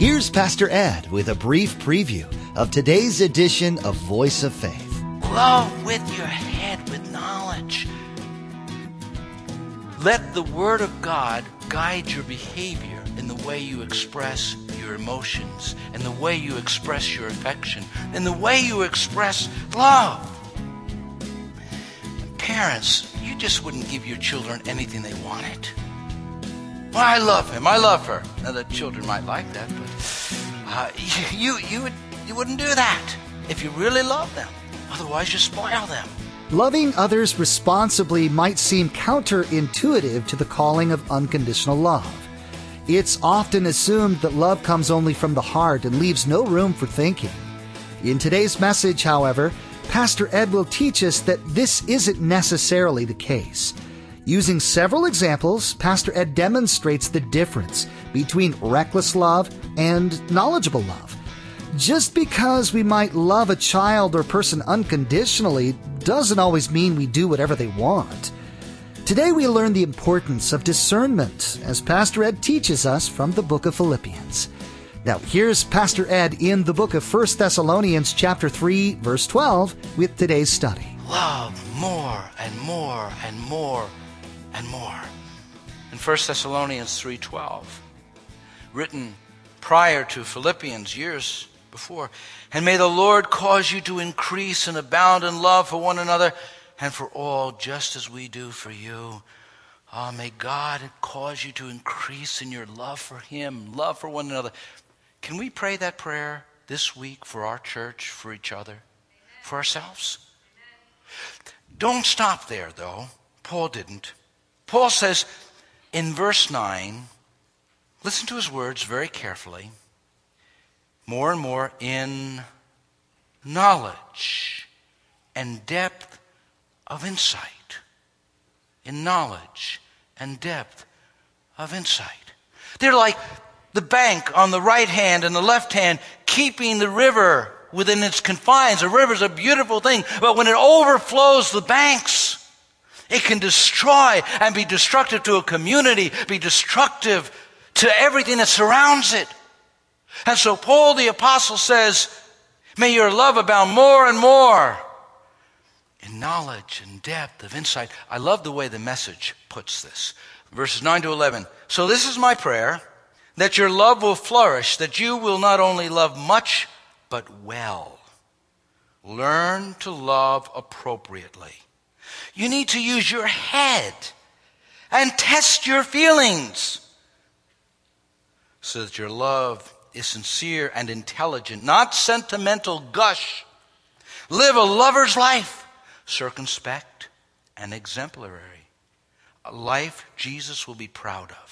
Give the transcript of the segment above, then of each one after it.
Here's Pastor Ed with a brief preview of today's edition of Voice of Faith. Love with your head with knowledge. Let the Word of God guide your behavior in the way you express your emotions, in the way you express your affection, in the way you express love. Parents, you just wouldn't give your children anything they wanted. Well, I love him. I love her. Now, the children might like that, but uh, you, you, would, you wouldn't do that if you really love them. Otherwise, you spoil them. Loving others responsibly might seem counterintuitive to the calling of unconditional love. It's often assumed that love comes only from the heart and leaves no room for thinking. In today's message, however, Pastor Ed will teach us that this isn't necessarily the case. Using several examples, Pastor Ed demonstrates the difference between reckless love and knowledgeable love. Just because we might love a child or person unconditionally doesn't always mean we do whatever they want. Today we learn the importance of discernment as Pastor Ed teaches us from the book of Philippians. Now here's Pastor Ed in the book of 1 Thessalonians chapter 3 verse 12 with today's study. Love more and more and more and more. In 1 Thessalonians 3:12, written prior to Philippians years before, and may the Lord cause you to increase and abound in love for one another and for all just as we do for you. Oh, may God cause you to increase in your love for him, love for one another. Can we pray that prayer this week for our church, for each other, for ourselves? Don't stop there though. Paul didn't. Paul says in verse 9, listen to his words very carefully, more and more in knowledge and depth of insight. In knowledge and depth of insight. They're like the bank on the right hand and the left hand, keeping the river within its confines. A river is a beautiful thing, but when it overflows the banks, it can destroy and be destructive to a community, be destructive to everything that surrounds it. And so Paul the apostle says, may your love abound more and more in knowledge and depth of insight. I love the way the message puts this. Verses 9 to 11. So this is my prayer, that your love will flourish, that you will not only love much, but well. Learn to love appropriately you need to use your head and test your feelings so that your love is sincere and intelligent, not sentimental gush. Live a lover's life, circumspect and exemplary. A life Jesus will be proud of.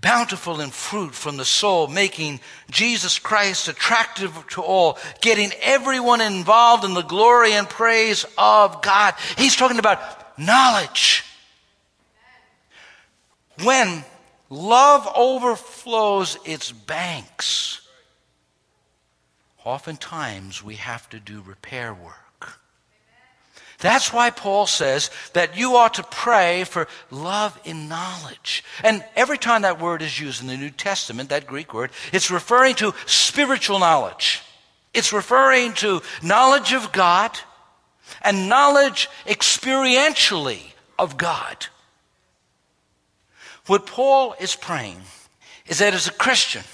Bountiful in fruit from the soul, making Jesus Christ attractive to all, getting everyone involved in the glory and praise of God. He's talking about knowledge. When love overflows its banks, oftentimes we have to do repair work. That's why Paul says that you ought to pray for love in knowledge. And every time that word is used in the New Testament, that Greek word, it's referring to spiritual knowledge. It's referring to knowledge of God and knowledge experientially of God. What Paul is praying is that as a Christian,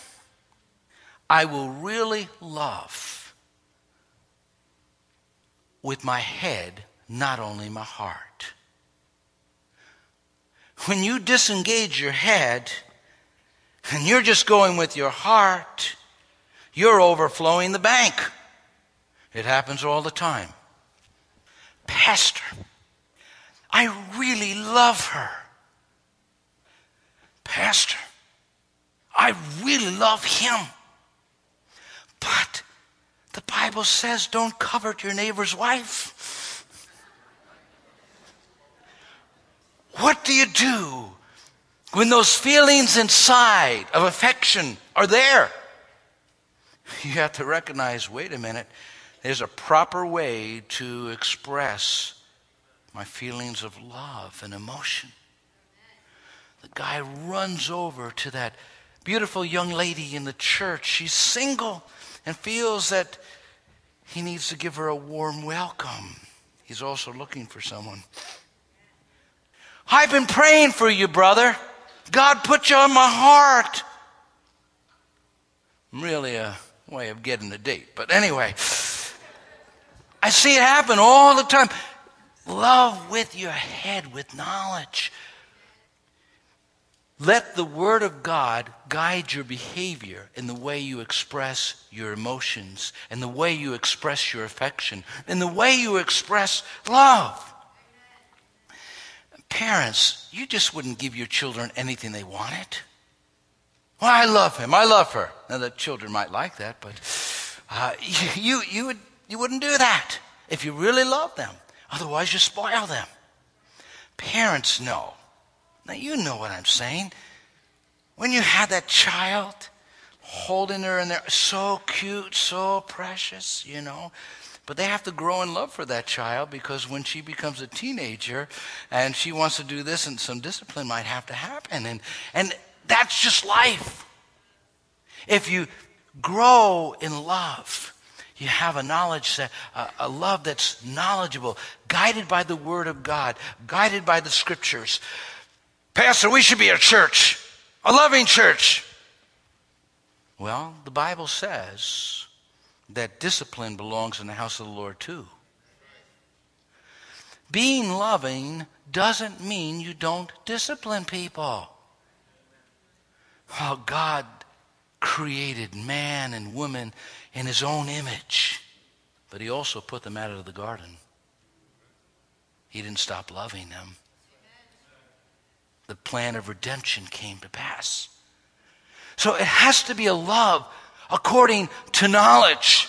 I will really love with my head not only my heart. When you disengage your head and you're just going with your heart, you're overflowing the bank. It happens all the time. Pastor, I really love her. Pastor, I really love him. But the Bible says don't covet your neighbor's wife. What do you do when those feelings inside of affection are there? You have to recognize wait a minute, there's a proper way to express my feelings of love and emotion. The guy runs over to that beautiful young lady in the church. She's single and feels that he needs to give her a warm welcome. He's also looking for someone. I've been praying for you, brother. God put you on my heart. Really a way of getting a date. But anyway, I see it happen all the time. Love with your head, with knowledge. Let the Word of God guide your behavior in the way you express your emotions, in the way you express your affection, in the way you express love. Parents, you just wouldn't give your children anything they wanted. Well, I love him. I love her. Now, the children might like that, but uh, you, you, would, you wouldn't do that if you really love them. Otherwise, you spoil them. Parents know. Now, you know what I'm saying. When you had that child holding her and they're so cute, so precious, you know, but they have to grow in love for that child because when she becomes a teenager and she wants to do this and some discipline might have to happen. And, and that's just life. If you grow in love, you have a knowledge that, a love that's knowledgeable, guided by the Word of God, guided by the Scriptures. Pastor, we should be a church, a loving church. Well, the Bible says that discipline belongs in the house of the Lord too. Being loving doesn't mean you don't discipline people. How God created man and woman in his own image, but he also put them out of the garden. He didn't stop loving them. The plan of redemption came to pass. So it has to be a love according to knowledge.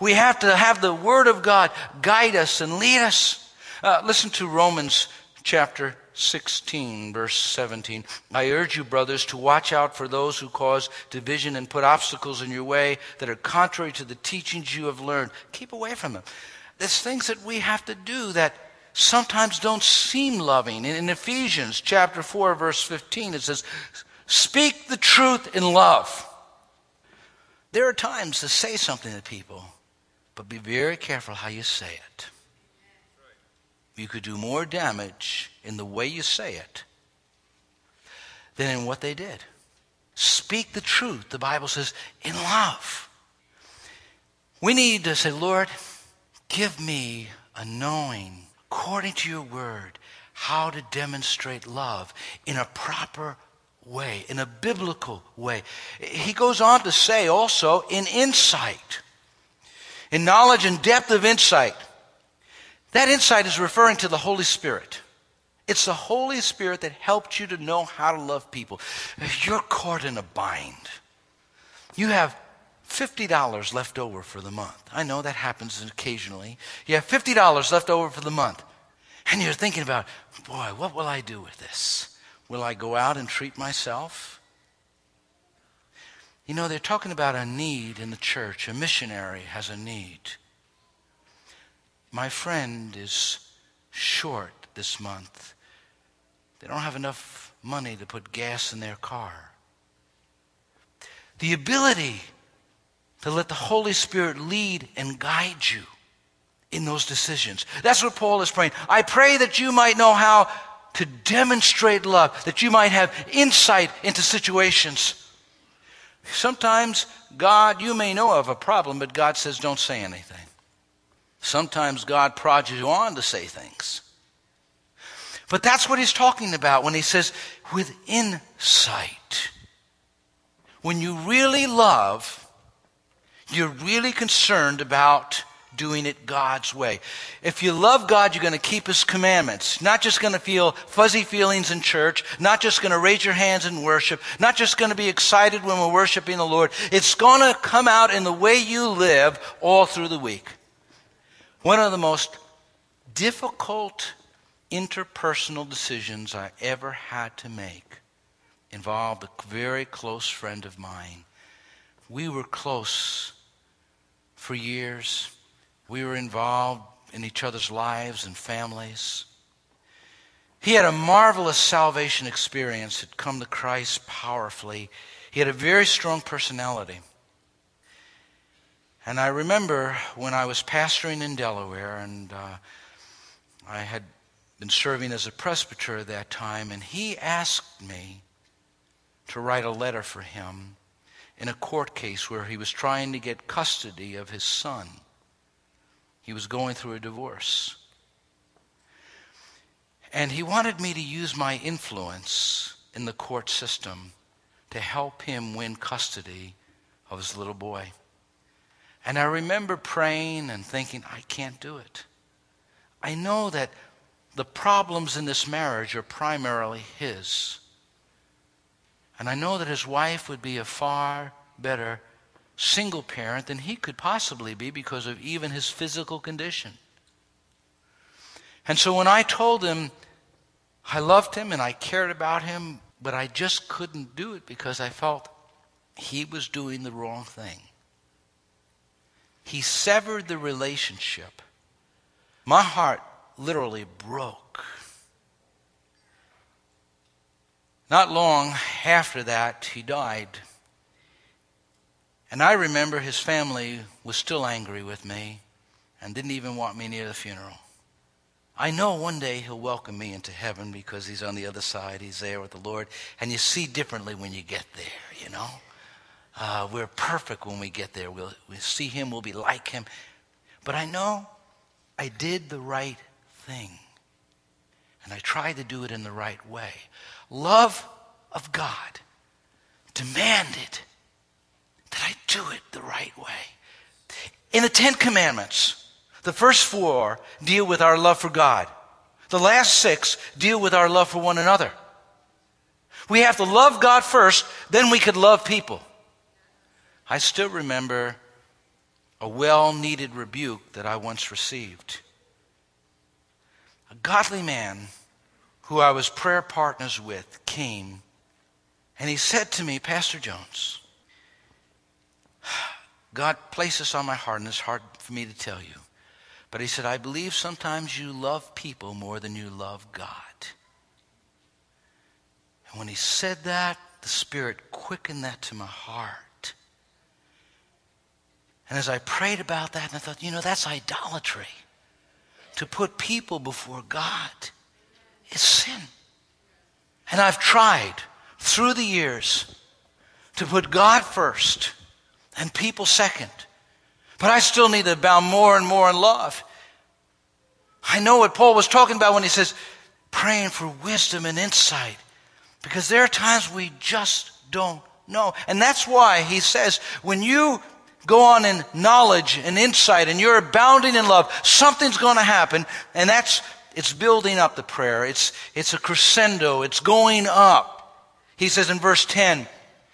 We have to have the Word of God guide us and lead us. Uh, listen to Romans chapter 16, verse 17. I urge you, brothers, to watch out for those who cause division and put obstacles in your way that are contrary to the teachings you have learned. Keep away from them. There's things that we have to do that sometimes don't seem loving. In Ephesians chapter 4, verse 15, it says, Speak the truth in love. There are times to say something to people, but be very careful how you say it you could do more damage in the way you say it than in what they did. Speak the truth, the Bible says, in love. We need to say, Lord, give me a knowing, according to your word, how to demonstrate love in a proper way, in a biblical way. He goes on to say also in insight, in knowledge and depth of insight. That insight is referring to the Holy Spirit. It's the Holy Spirit that helped you to know how to love people. You're caught in a bind. You have $50 left over for the month. I know that happens occasionally. You have $50 left over for the month. And you're thinking about, boy, what will I do with this? Will I go out and treat myself? You know, they're talking about a need in the church. A missionary has a need. My friend is short this month. They don't have enough money to put gas in their car. The ability to let the Holy Spirit lead and guide you in those decisions. That's what Paul is praying. I pray that you might know how to demonstrate love, that you might have insight into situations. Sometimes, God, you may know of a problem, but God says, don't say anything. Sometimes God prods you on to say things. But that's what he's talking about when he says, with insight. When you really love, you're really concerned about doing it God's way. If you love God, you're going to keep His commandments. Not just going to feel fuzzy feelings in church, not just going to raise your hands in worship, not just going to be excited when we're worshiping the Lord. It's going to come out in the way you live all through the week. One of the most difficult interpersonal decisions I ever had to make involved a very close friend of mine. We were close for years. We were involved in each other's lives and families. He had a marvelous salvation experience, had come to Christ powerfully. He had a very strong personality. And I remember when I was pastoring in Delaware, and uh, I had been serving as a presbyter at that time, and he asked me to write a letter for him in a court case where he was trying to get custody of his son. He was going through a divorce. And he wanted me to use my influence in the court system to help him win custody of his little boy. And I remember praying and thinking, I can't do it. I know that the problems in this marriage are primarily his. And I know that his wife would be a far better single parent than he could possibly be because of even his physical condition. And so when I told him I loved him and I cared about him, but I just couldn't do it because I felt he was doing the wrong thing he severed the relationship. My heart literally broke. Not long after that, he died. And I remember his family was still angry with me and didn't even want me near the funeral. I know one day he'll welcome me into heaven because he's on the other side. He's there with the Lord. And you see differently when you get there, you know? uh, we're perfect when we get there. We'll, we'll see him, we'll be like him. But I know I did the right thing. And I tried to do it in the right way. Love of God demanded that I do it the right way. In the Ten Commandments, the first four deal with our love for God. The last six deal with our love for one another. We have to love God first, then we could love people. I still remember a well needed rebuke that I once received. A godly man who I was prayer partners with came and he said to me, Pastor Jones, God placed this on my heart, and it's hard for me to tell you. But he said, I believe sometimes you love people more than you love God. And when he said that, the Spirit quickened that to my heart. And as I prayed about that, and I thought, you know, that's idolatry. To put people before God is sin. And I've tried through the years to put God first and people second. But I still need to abound more and more in love. I know what Paul was talking about when he says, praying for wisdom and insight. Because there are times we just don't know. And that's why he says, when you go on in knowledge and insight and you're abounding in love, something's going to happen. And that's, it's building up the prayer. It's, it's a crescendo. It's going up. He says in verse 10,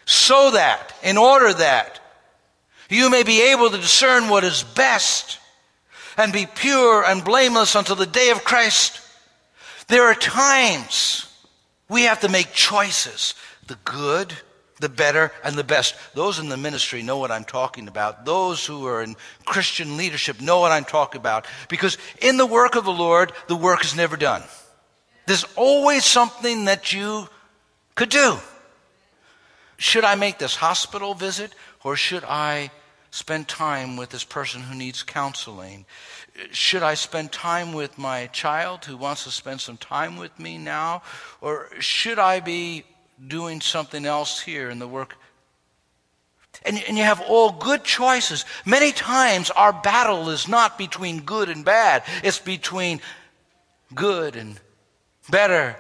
so that, in order that, you may be able to discern what is best and be pure and blameless until the day of Christ. There are times we have to make choices. The good, the better, and the best. Those in the ministry know what I'm talking about. Those who are in Christian leadership know what I'm talking about. Because in the work of the Lord, the work is never done. There's always something that you could do. Should I make this hospital visit or should I spend time with this person who needs counseling? Should I spend time with my child who wants to spend some time with me now? Or should I be doing something else here in the work. And, and you have all good choices. Many times our battle is not between good and bad, it's between good and better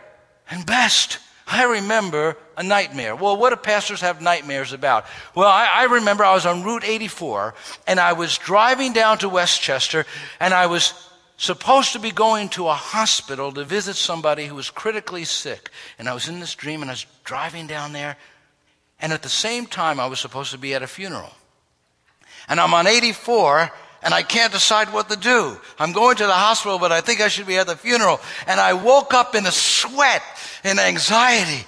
and best. I remember a nightmare. Well, what do pastors have nightmares about? Well, I, I, remember I was on Route 84 and I was driving down to Westchester and I was supposed to be going to a hospital to visit somebody who was critically sick. And I was in this dream and I was driving down there. And at the same time, I was supposed to be at a funeral. And I'm on 84 and I can't decide what to do. I'm going to the hospital, but I think I should be at the funeral. And I woke up in a sweat and anxiety.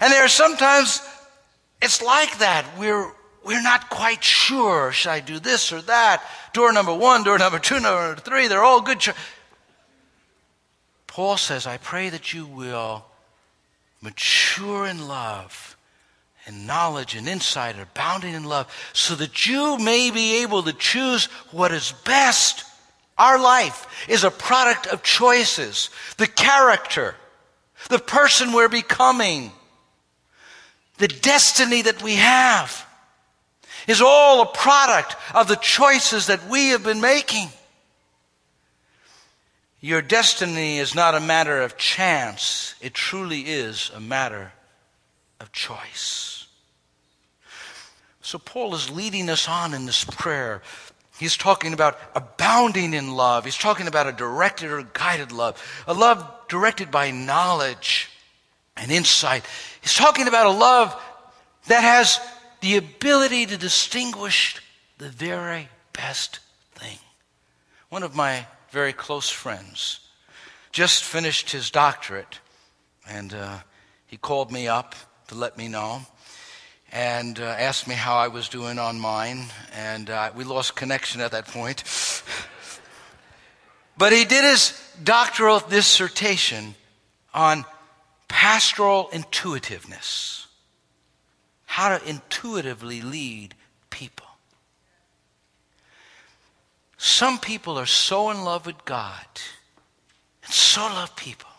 And there are sometimes it's like that. We're, we're not quite sure. Should I do this or that? Door number one, door number two, number three, they're all good. Paul says, I pray that you will mature in love and knowledge and insight, are abounding in love, so that you may be able to choose what is best. Our life is a product of choices, the character, the person we're becoming, the destiny that we have is all a product of the choices that we have been making. Your destiny is not a matter of chance, it truly is a matter of choice. So, Paul is leading us on in this prayer. He's talking about abounding in love. He's talking about a directed or guided love, a love directed by knowledge and insight. He's talking about a love that has the ability to distinguish the very best thing. One of my very close friends just finished his doctorate, and uh, he called me up to let me know and uh, asked me how I was doing on mine, and uh, we lost connection at that point. but he did his doctoral dissertation on pastoral intuitiveness how to intuitively lead people. Some people are so in love with God and so love people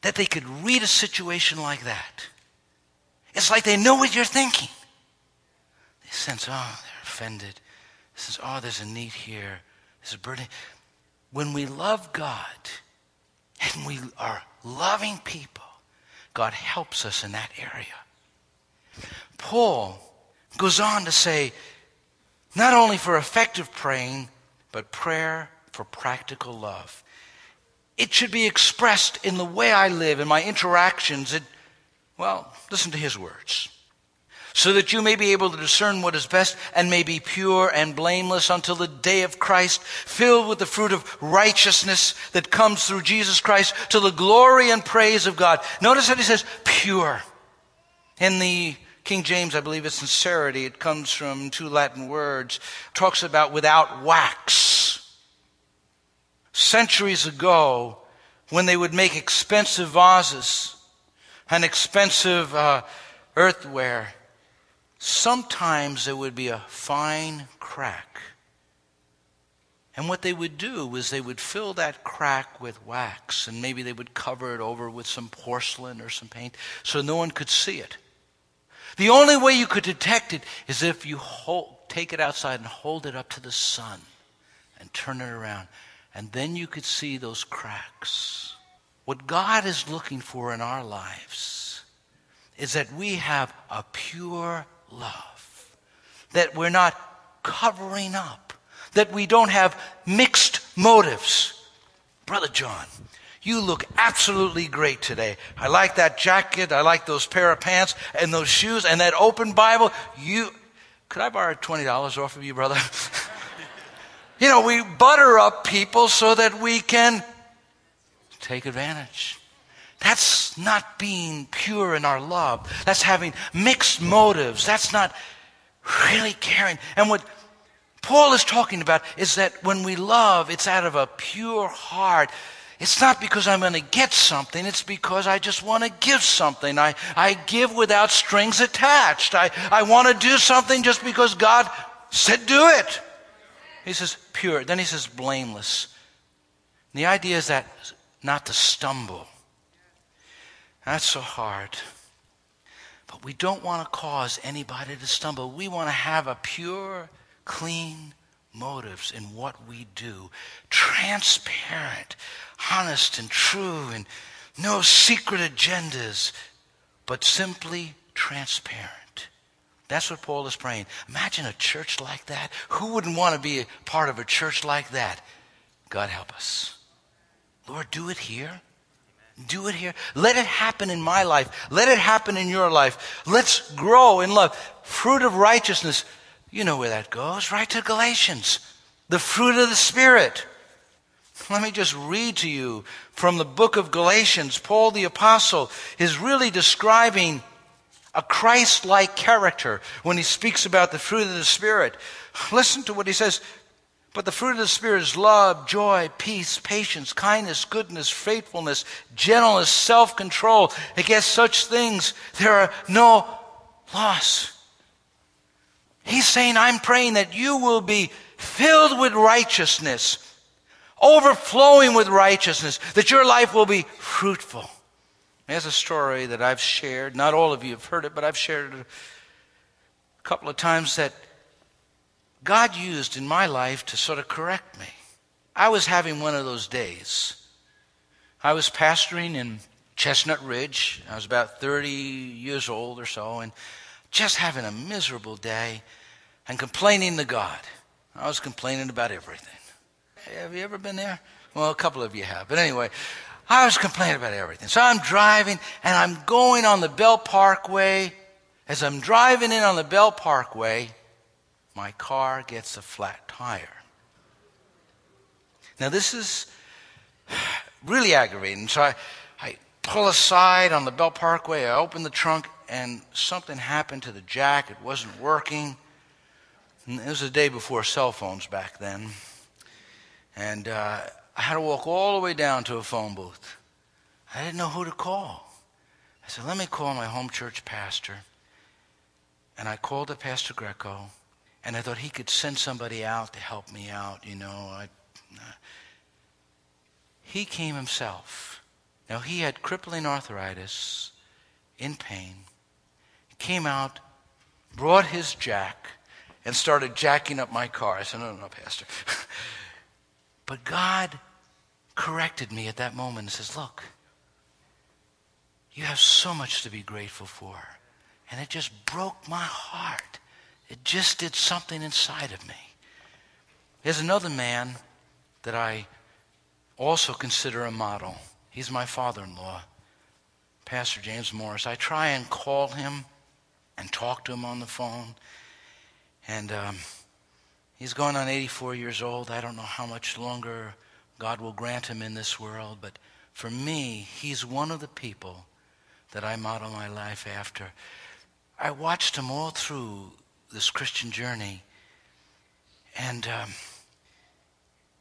that they could read a situation like that. It's like they know what you're thinking. They sense, oh, they're offended. They sense, oh, there's a need here. There's a burden. When we love God and we are loving people, God helps us in that area. Paul goes on to say, not only for effective praying, but prayer for practical love. It should be expressed in the way I live, in my interactions. It, well, listen to his words. So that you may be able to discern what is best and may be pure and blameless until the day of Christ, filled with the fruit of righteousness that comes through Jesus Christ to the glory and praise of God. Notice that he says pure. In the King James, I believe, is sincerity. It comes from two Latin words. It talks about without wax. Centuries ago, when they would make expensive vases and expensive uh, earthware, sometimes there would be a fine crack. And what they would do was they would fill that crack with wax, and maybe they would cover it over with some porcelain or some paint so no one could see it. The only way you could detect it is if you hold, take it outside and hold it up to the sun and turn it around. And then you could see those cracks. What God is looking for in our lives is that we have a pure love, that we're not covering up, that we don't have mixed motives. Brother John, you look absolutely great today. I like that jacket. I like those pair of pants and those shoes and that open Bible. You, could I borrow $20 off of you, brother? you know, we butter up people so that we can take advantage. That's not being pure in our love. That's having mixed motives. That's not really caring. And what Paul is talking about is that when we love, it's out of a pure heart. It's not because I'm going to get something, it's because I just want to give something. I, I give without strings attached. I, I want to do something just because God said do it. He says pure. Then he says blameless. And the idea is that not to stumble. That's so hard. But we don't want to cause anybody to stumble. We want to have a pure, clean motives in what we do. Transparent honest and true and no secret agendas, but simply transparent. That's what Paul is praying. Imagine a church like that. Who wouldn't want to be a part of a church like that? God help us. Lord, do it here. Do it here. Let it happen in my life. Let it happen in your life. Let's grow in love. Fruit of righteousness. You know where that goes, right to Galatians. The fruit of the Spirit. Let me just read to you from the book of Galatians. Paul the Apostle is really describing a Christ like character when he speaks about the fruit of the Spirit. Listen to what he says. But the fruit of the Spirit is love, joy, peace, patience, kindness, goodness, faithfulness, gentleness, self control. Against such things there are no loss. He's saying, I'm praying that you will be filled with righteousness, overflowing with righteousness, that your life will be fruitful. There's a story that I've shared. Not all of you have heard it, but I've shared it a couple of times that God used in my life to sort of correct me. I was having one of those days. I was pastoring in Chestnut Ridge. I was about 30 years old or so, and just having a miserable day and complaining to God. I was complaining about everything. Have you ever been there? Well, a couple of you have. But anyway, I was complaining about everything. So I'm driving and I'm going on the Belt Parkway. As I'm driving in on the Belt Parkway, my car gets a flat tire. Now, this is really aggravating. So I, I pull aside on the Belt Parkway, I open the trunk, and something happened to the jack. It wasn't working. And it was the day before cell phones back then. And uh, I had to walk all the way down to a phone booth. I didn't know who to call. I said, let me call my home church pastor. And I called the Pastor Greco, and I thought he could send somebody out to help me out, you know. I, he came himself. Now, he had crippling arthritis, in pain. He came out, brought his jack, and started jacking up my car. I said, No, no, no, Pastor. but God corrected me at that moment and says, Look, you have so much to be grateful for. And it just broke my heart. It just did something inside of me. There's another man that I also consider a model. He's my father in law, Pastor James Morris. I try and call him and talk to him on the phone. And um, he's going on 84 years old. I don't know how much longer God will grant him in this world, but for me, he's one of the people that I model my life after. I watched him all through this Christian journey, and um,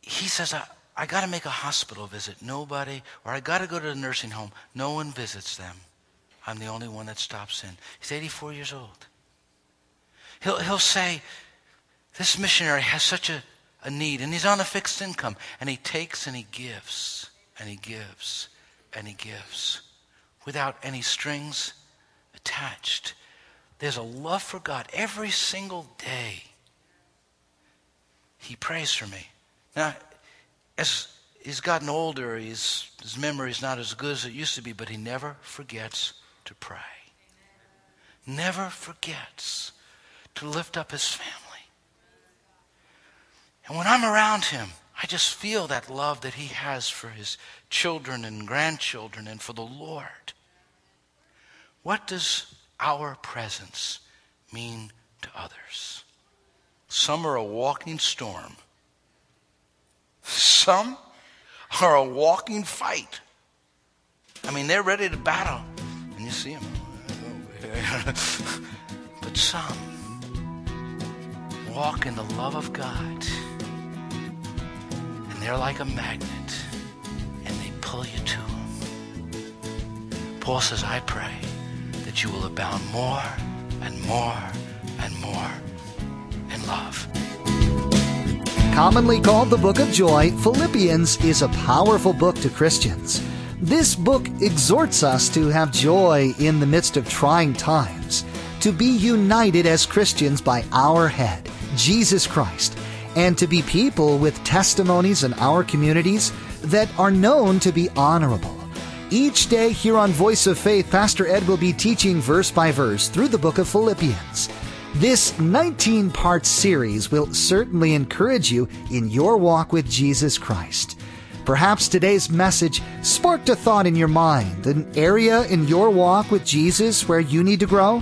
he says, I, I got to make a hospital visit. Nobody, or I got to go to the nursing home. No one visits them. I'm the only one that stops in. He's 84 years old. He'll, he'll say, This missionary has such a, a need, and he's on a fixed income. And he takes and he gives, and he gives, and he gives without any strings attached. There's a love for God every single day. He prays for me. Now, as he's gotten older, his, his memory is not as good as it used to be, but he never forgets to pray. Never forgets to lift up his family. And when I'm around him, I just feel that love that he has for his children and grandchildren and for the Lord. What does our presence mean to others? Some are a walking storm. Some are a walking fight. I mean, they're ready to battle. And you see them. but some walk in the love of God. And they're like a magnet, and they pull you to them. Paul says, I pray that you will abound more and more and more in love. Commonly called the Book of Joy, Philippians is a powerful book to Christians. This book exhorts us to have joy in the midst of trying times, to be united as Christians by our head, Jesus Christ, and to be people with testimonies in our communities that are known to be honorable. Each day here on Voice of Faith, Pastor Ed will be teaching verse by verse through the book of Philippians. This 19 part series will certainly encourage you in your walk with Jesus Christ. Perhaps today's message sparked a thought in your mind, an area in your walk with Jesus where you need to grow.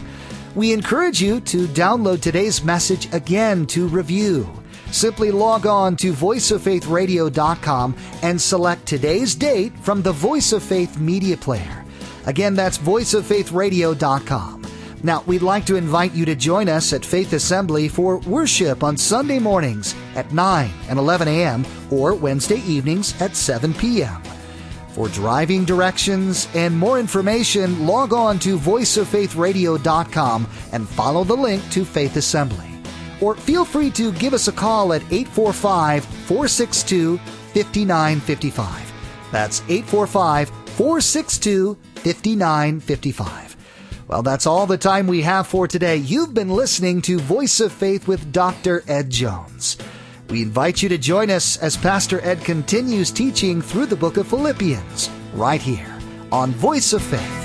We encourage you to download today's message again to review. Simply log on to voiceoffaithradio.com and select today's date from the Voice of Faith media player. Again, that's voiceoffaithradio.com. Now, we'd like to invite you to join us at Faith Assembly for worship on Sunday mornings at 9 and 11 a.m. or Wednesday evenings at 7 p.m. For driving directions and more information, log on to voiceoffaithradio.com and follow the link to Faith Assembly. Or feel free to give us a call at 845 462 5955. That's 845 462 5955. Well, that's all the time we have for today. You've been listening to Voice of Faith with Dr. Ed Jones. We invite you to join us as Pastor Ed continues teaching through the book of Philippians, right here on Voice of Faith.